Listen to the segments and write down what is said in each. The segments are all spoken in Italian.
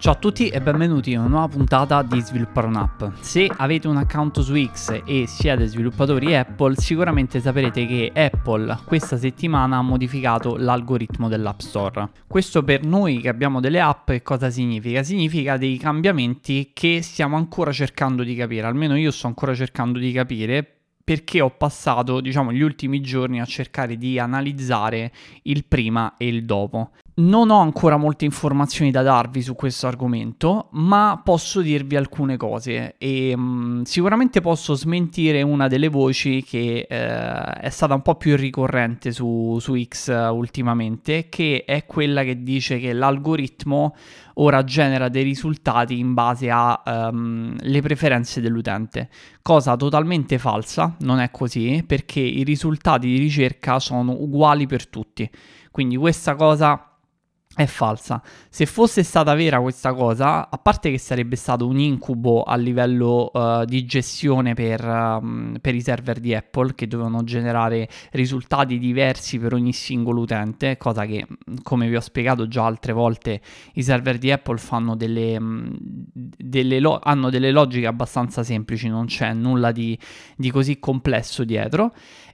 Ciao a tutti e benvenuti in una nuova puntata di Sviluppare un'app. Se avete un account su X e siete sviluppatori Apple, sicuramente saprete che Apple questa settimana ha modificato l'algoritmo dell'App Store. Questo per noi che abbiamo delle app cosa significa? Significa dei cambiamenti che stiamo ancora cercando di capire, almeno io sto ancora cercando di capire perché ho passato, diciamo, gli ultimi giorni a cercare di analizzare il prima e il dopo. Non ho ancora molte informazioni da darvi su questo argomento, ma posso dirvi alcune cose e mh, mm, sicuramente posso smentire una delle voci che eh, è stata un po' più ricorrente su, su X ultimamente, che è quella che dice che l'algoritmo ora genera dei risultati in base alle um, preferenze dell'utente, cosa totalmente falsa, non è così, perché i risultati di ricerca sono uguali per tutti. Quindi questa cosa è falsa. Se fosse stata vera questa cosa, a parte che sarebbe stato un incubo a livello uh, di gestione per, um, per, i server di Apple che dovevano generare risultati diversi per ogni singolo utente, cosa che, come vi ho spiegato già altre volte, i server di Apple fanno delle, delle lo- hanno delle logiche abbastanza semplici, non c'è nulla di, di così complesso dietro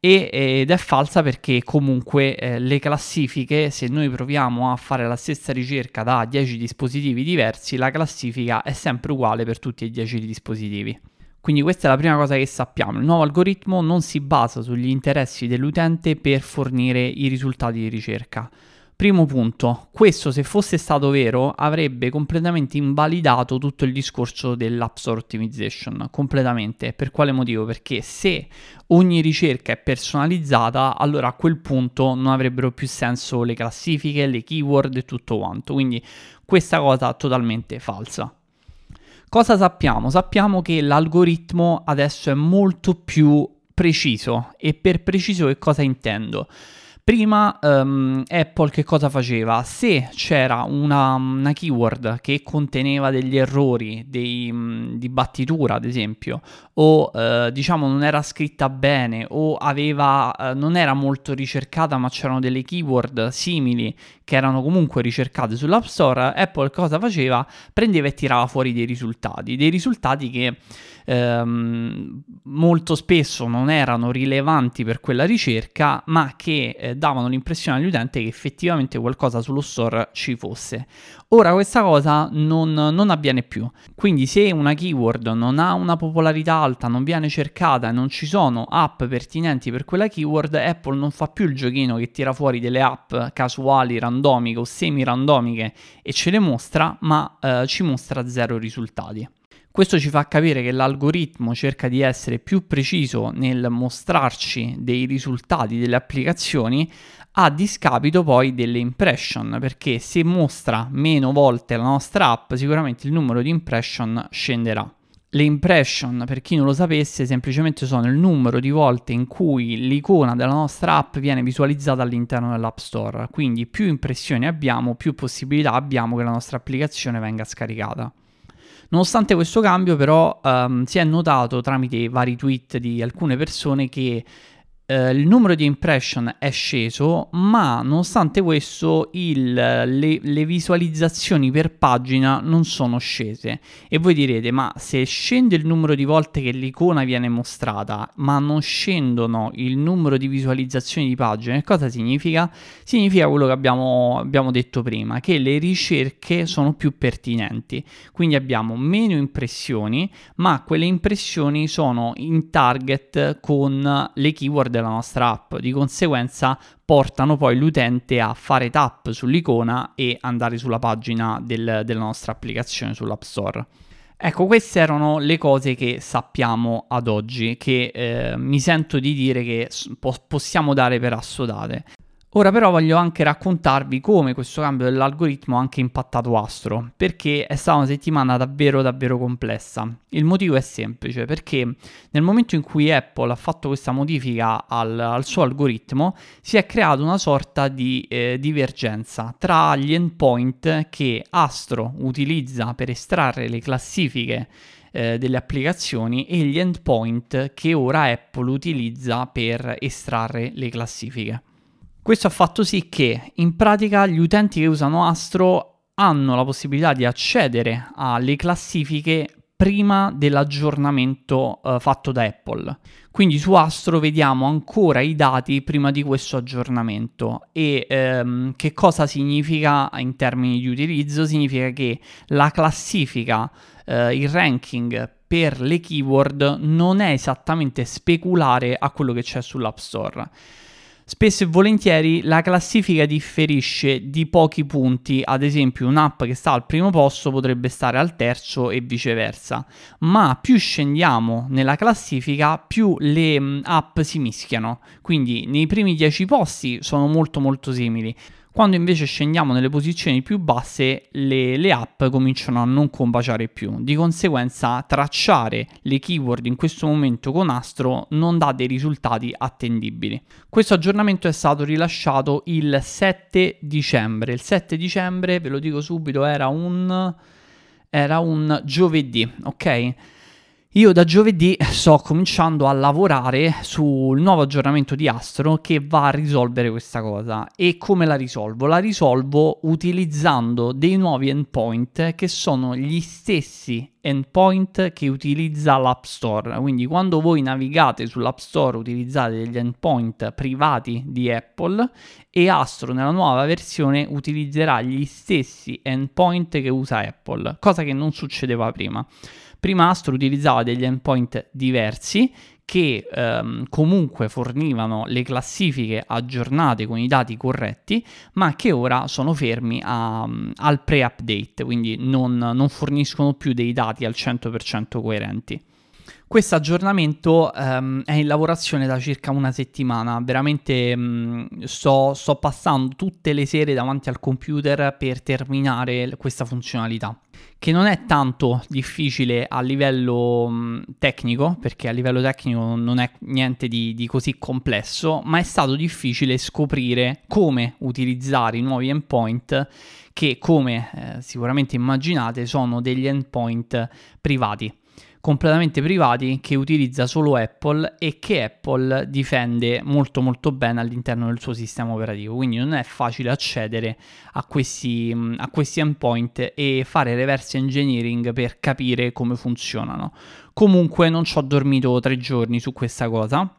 e, ed è falsa perché comunque eh, le classifiche, se noi proviamo a fare la stessa ricerca da 10 dispositivi diversi, la classifica è sempre uguale per tutti e 10 dispositivi. Quindi questa è la prima cosa che sappiamo, il nuovo algoritmo non si basa sugli interessi dell'utente per fornire i risultati di ricerca. Primo punto, questo se fosse stato vero avrebbe completamente invalidato tutto il discorso dell'App Store Optimization, completamente. Per quale motivo? Perché se ogni ricerca è personalizzata, allora a quel punto non avrebbero più senso le classifiche, le keyword e tutto quanto. Quindi questa cosa totalmente falsa. Cosa sappiamo? Sappiamo che l'algoritmo adesso è molto più preciso e per preciso che cosa intendo? Prima um, Apple che cosa faceva? Se c'era una, una keyword che conteneva degli errori dei, um, di battitura, ad esempio, o uh, diciamo non era scritta bene o aveva, uh, non era molto ricercata, ma c'erano delle keyword simili che erano comunque ricercate sull'App Store, Apple cosa faceva? Prendeva e tirava fuori dei risultati, dei risultati che ehm, molto spesso non erano rilevanti per quella ricerca, ma che eh, davano l'impressione all'utente che effettivamente qualcosa sullo store ci fosse. Ora questa cosa non, non avviene più, quindi se una keyword non ha una popolarità alta, non viene cercata e non ci sono app pertinenti per quella keyword, Apple non fa più il giochino che tira fuori delle app casuali, randomiche o semi-randomiche e ce le mostra, ma eh, ci mostra zero risultati. Questo ci fa capire che l'algoritmo cerca di essere più preciso nel mostrarci dei risultati delle applicazioni a discapito poi delle impression, perché se mostra meno volte la nostra app, sicuramente il numero di impression scenderà. Le impression, per chi non lo sapesse, semplicemente sono il numero di volte in cui l'icona della nostra app viene visualizzata all'interno dell'App Store. Quindi più impressioni abbiamo, più possibilità abbiamo che la nostra applicazione venga scaricata. Nonostante questo cambio, però, um, si è notato tramite vari tweet di alcune persone che Uh, il numero di impression è sceso, ma nonostante questo il, le, le, visualizzazioni per pagina non sono scese. E voi direte, ma se scende il numero di volte che l'icona viene mostrata, ma non scendono il numero di visualizzazioni di pagine, cosa significa? Significa quello che abbiamo, abbiamo detto prima, che le ricerche sono più pertinenti. Quindi abbiamo meno impressioni, ma quelle impressioni sono in target con le keyword della nostra app, di conseguenza portano poi l'utente a fare tap sull'icona e andare sulla pagina del, della nostra applicazione sull'App Store. Ecco, queste erano le cose che sappiamo ad oggi, che eh, mi sento di dire che po- possiamo dare per assodate. Ora però voglio anche raccontarvi come questo cambio dell'algoritmo ha anche impattato Astro, perché è stata una settimana davvero davvero complessa. Il motivo è semplice, perché nel momento in cui Apple ha fatto questa modifica al, al suo algoritmo, si è creata una sorta di eh, divergenza tra gli endpoint che Astro utilizza per estrarre le classifiche eh, delle applicazioni e gli endpoint che ora Apple utilizza per estrarre le classifiche. Questo ha fatto sì che in pratica gli utenti che usano Astro hanno la possibilità di accedere alle classifiche prima dell'aggiornamento eh, fatto da Apple. Quindi su Astro vediamo ancora i dati prima di questo aggiornamento e ehm, che cosa significa in termini di utilizzo? Significa che la classifica, eh, il ranking per le keyword non è esattamente speculare a quello che c'è sull'App Store. Spesso e volentieri la classifica differisce di pochi punti, ad esempio un'app che sta al primo posto potrebbe stare al terzo e viceversa, ma più scendiamo nella classifica più le mm, app si mischiano, quindi nei primi 10 posti sono molto molto simili. Quando invece scendiamo nelle posizioni più basse, le, le, app cominciano a non combaciare più. Di conseguenza, tracciare le keyword in questo momento con Astro non dà dei risultati attendibili. Questo aggiornamento è stato rilasciato il 7 dicembre. Il 7 dicembre, ve lo dico subito, era un, era un giovedì, ok? Io da giovedì sto cominciando a lavorare sul nuovo aggiornamento di Astro che va a risolvere questa cosa. E come la risolvo? La risolvo utilizzando dei nuovi endpoint che sono gli stessi endpoint che utilizza l'App Store. Quindi quando voi navigate sull'App Store utilizzate degli endpoint privati di Apple e Astro nella nuova versione utilizzerà gli stessi endpoint che usa Apple, cosa che non succedeva prima. Prima Astro utilizzava degli endpoint diversi che ehm, comunque fornivano le classifiche aggiornate con i dati corretti, ma che ora sono fermi a, al pre-update, quindi non, non forniscono più dei dati al 100% coerenti. Questo aggiornamento um, è in lavorazione da circa una settimana, veramente um, sto, sto, passando tutte le sere davanti al computer per terminare questa funzionalità, che non è tanto difficile a livello um, tecnico, perché a livello tecnico non è niente di, di così complesso, ma è stato difficile scoprire come utilizzare i nuovi endpoint che, come eh, sicuramente immaginate, sono degli endpoint privati completamente privati che utilizza solo Apple e che Apple difende molto molto bene all'interno del suo sistema operativo. Quindi non è facile accedere a questi, a questi endpoint e fare reverse engineering per capire come funzionano. Comunque non ci ho dormito tre giorni su questa cosa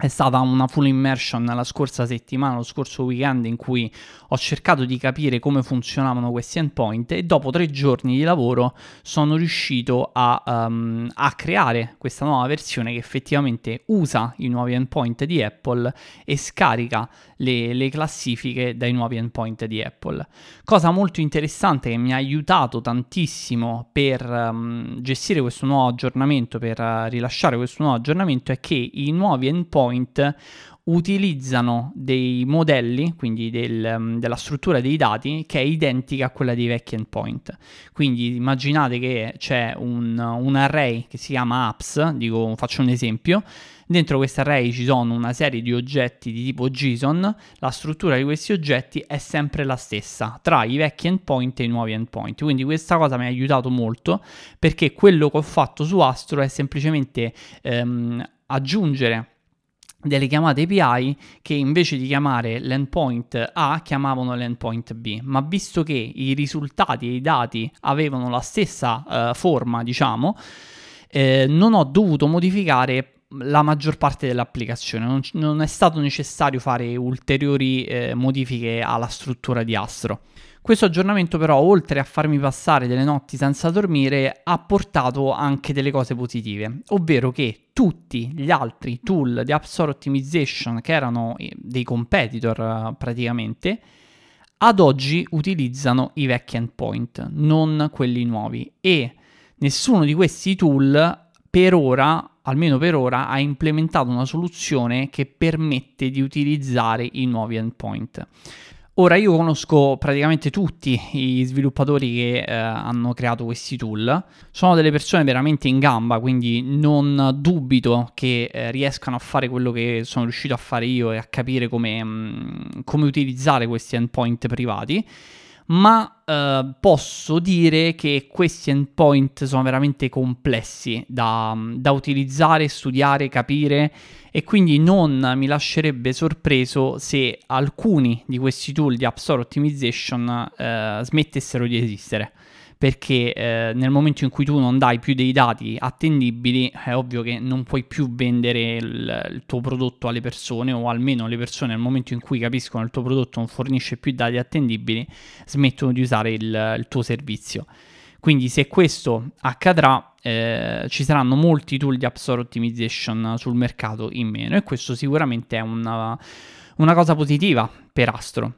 è stata una full immersion la scorsa settimana, lo scorso weekend in cui ho cercato di capire come funzionavano questi endpoint e dopo tre giorni di lavoro sono riuscito a, um, a creare questa nuova versione che effettivamente usa i nuovi endpoint di Apple e scarica le, le classifiche dai nuovi endpoint di Apple. Cosa molto interessante che mi ha aiutato tantissimo per um, gestire questo nuovo aggiornamento, per uh, rilasciare questo nuovo aggiornamento è che i nuovi endpoint point utilizzano dei modelli, quindi del, um, della struttura dei dati, che è identica a quella dei vecchi endpoint. Quindi immaginate che c'è un, un array che si chiama apps, dico, faccio un esempio, Dentro questo array ci sono una serie di oggetti di tipo JSON, la struttura di questi oggetti è sempre la stessa tra i vecchi endpoint e i nuovi endpoint. Quindi questa cosa mi ha aiutato molto perché quello che ho fatto su Astro è semplicemente ehm, aggiungere delle chiamate API che invece di chiamare l'endpoint A chiamavano l'endpoint B, ma visto che i risultati e i dati avevano la stessa uh, forma, diciamo, eh, non ho dovuto modificare la maggior parte dell'applicazione, non, non è stato necessario fare ulteriori eh, modifiche alla struttura di Astro. Questo aggiornamento però, oltre a farmi passare delle notti senza dormire, ha portato anche delle cose positive, ovvero che tutti gli altri tool di App Store Optimization, che erano eh, dei competitor eh, praticamente, ad oggi utilizzano i vecchi endpoint, non quelli nuovi. E nessuno di questi tool per ora, almeno per ora, ha implementato una soluzione che permette di utilizzare i nuovi endpoint. Ora io conosco praticamente tutti i sviluppatori che eh, hanno creato questi tool, sono delle persone veramente in gamba, quindi non dubito che eh, riescano a fare quello che sono riuscito a fare io e a capire come, mh, mm, come utilizzare questi endpoint privati ma eh, posso dire che questi endpoint sono veramente complessi da, da utilizzare, studiare, capire e quindi non mi lascerebbe sorpreso se alcuni di questi tool di App Store Optimization eh, smettessero di esistere perché eh, nel momento in cui tu non dai più dei dati attendibili è ovvio che non puoi più vendere il, il, tuo prodotto alle persone o almeno le persone nel momento in cui capiscono il tuo prodotto non fornisce più dati attendibili smettono di usare il, il tuo servizio. Quindi se questo accadrà eh, ci saranno molti tool di App Store Optimization sul mercato in meno e questo sicuramente è una, una cosa positiva per Astro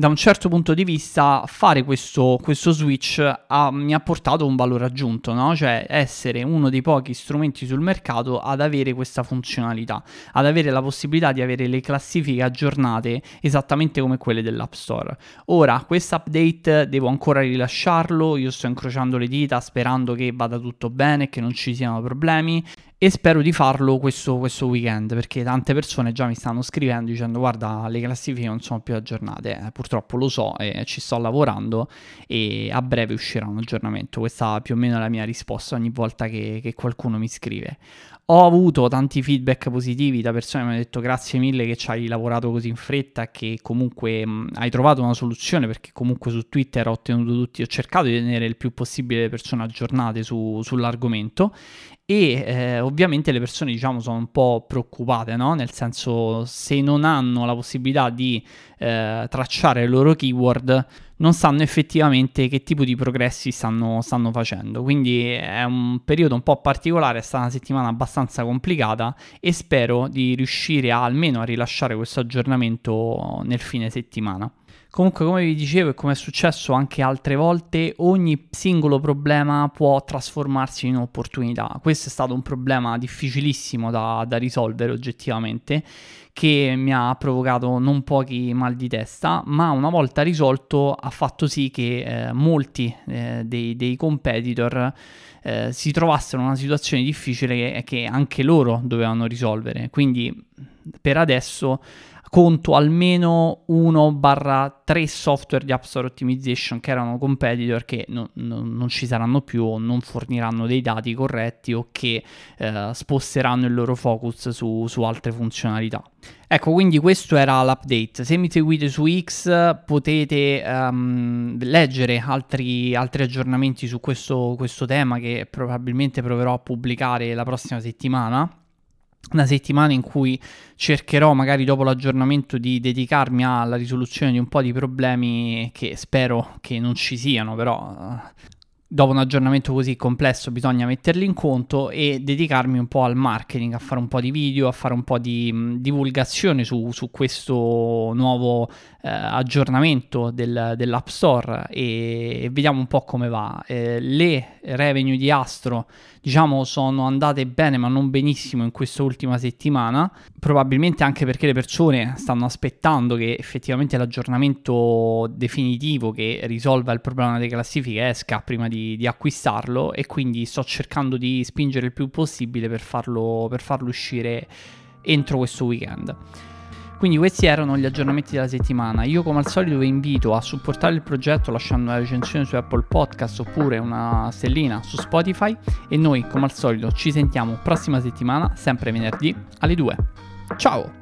da un certo punto di vista fare questo, questo switch ha, mi ha portato un valore aggiunto, no? cioè essere uno dei pochi strumenti sul mercato ad avere questa funzionalità, ad avere la possibilità di avere le classifiche aggiornate esattamente come quelle dell'App Store. Ora, questo update devo ancora rilasciarlo, io sto incrociando le dita sperando che vada tutto bene, che non ci siano problemi e spero di farlo questo, questo, weekend perché tante persone già mi stanno scrivendo dicendo guarda le classifiche non sono più aggiornate. Eh, purtroppo lo so e ci sto lavorando e a breve uscirà un aggiornamento. Questa più o meno è la mia risposta ogni volta che, che qualcuno mi scrive. Ho avuto tanti feedback positivi da persone che mi hanno detto grazie mille che ci hai lavorato così in fretta che comunque mh, hai trovato una soluzione perché comunque su Twitter ho tutti, ho cercato di tenere il più possibile le persone aggiornate su, sull'argomento e eh, ovviamente le persone diciamo sono un po' preoccupate, no? Nel senso se non hanno la possibilità di eh, tracciare le loro keyword non sanno effettivamente che tipo di progressi stanno, stanno, facendo. Quindi è un periodo un po' particolare, è stata una settimana abbastanza complicata e spero di riuscire a, almeno a rilasciare questo aggiornamento nel fine settimana. Comunque, come vi dicevo e come è successo anche altre volte, ogni singolo problema può trasformarsi in opportunità. Questo è stato un problema difficilissimo da, da risolvere oggettivamente, che mi ha provocato non pochi mal di testa, ma una volta risolto ha fatto sì che eh, molti eh, dei, dei, competitor eh, si trovassero in una situazione difficile che, che anche loro dovevano risolvere. Quindi per adesso conto almeno 1-3 software di App Store Optimization che erano competitor che no, no, non ci saranno più o non forniranno dei dati corretti o che eh, sposteranno il loro focus su, su altre funzionalità. Ecco, quindi questo era l'update. Se mi seguite su X potete um, leggere altri, altri, aggiornamenti su questo, questo tema che probabilmente proverò a pubblicare la prossima settimana una settimana in cui cercherò magari dopo l'aggiornamento di dedicarmi alla risoluzione di un po' di problemi che spero che non ci siano, però dopo un aggiornamento così complesso bisogna metterli in conto e dedicarmi un po' al marketing, a fare un po' di video, a fare un po' di mh, divulgazione su, su, questo nuovo eh, aggiornamento del, dell'App Store e, e, vediamo un po' come va. Eh, le revenue di Astro diciamo sono andate bene ma non benissimo in questa ultima settimana, probabilmente anche perché le persone stanno aspettando che effettivamente l'aggiornamento definitivo che risolva il problema delle classifiche esca prima di, acquistarlo e quindi sto cercando di spingere il più possibile per farlo, per farlo uscire entro questo weekend. Quindi questi erano gli aggiornamenti della settimana. Io come al solito vi invito a supportare il progetto lasciando una recensione su Apple Podcast oppure una stellina su Spotify e noi come al solito ci sentiamo prossima settimana, sempre venerdì alle 2. Ciao!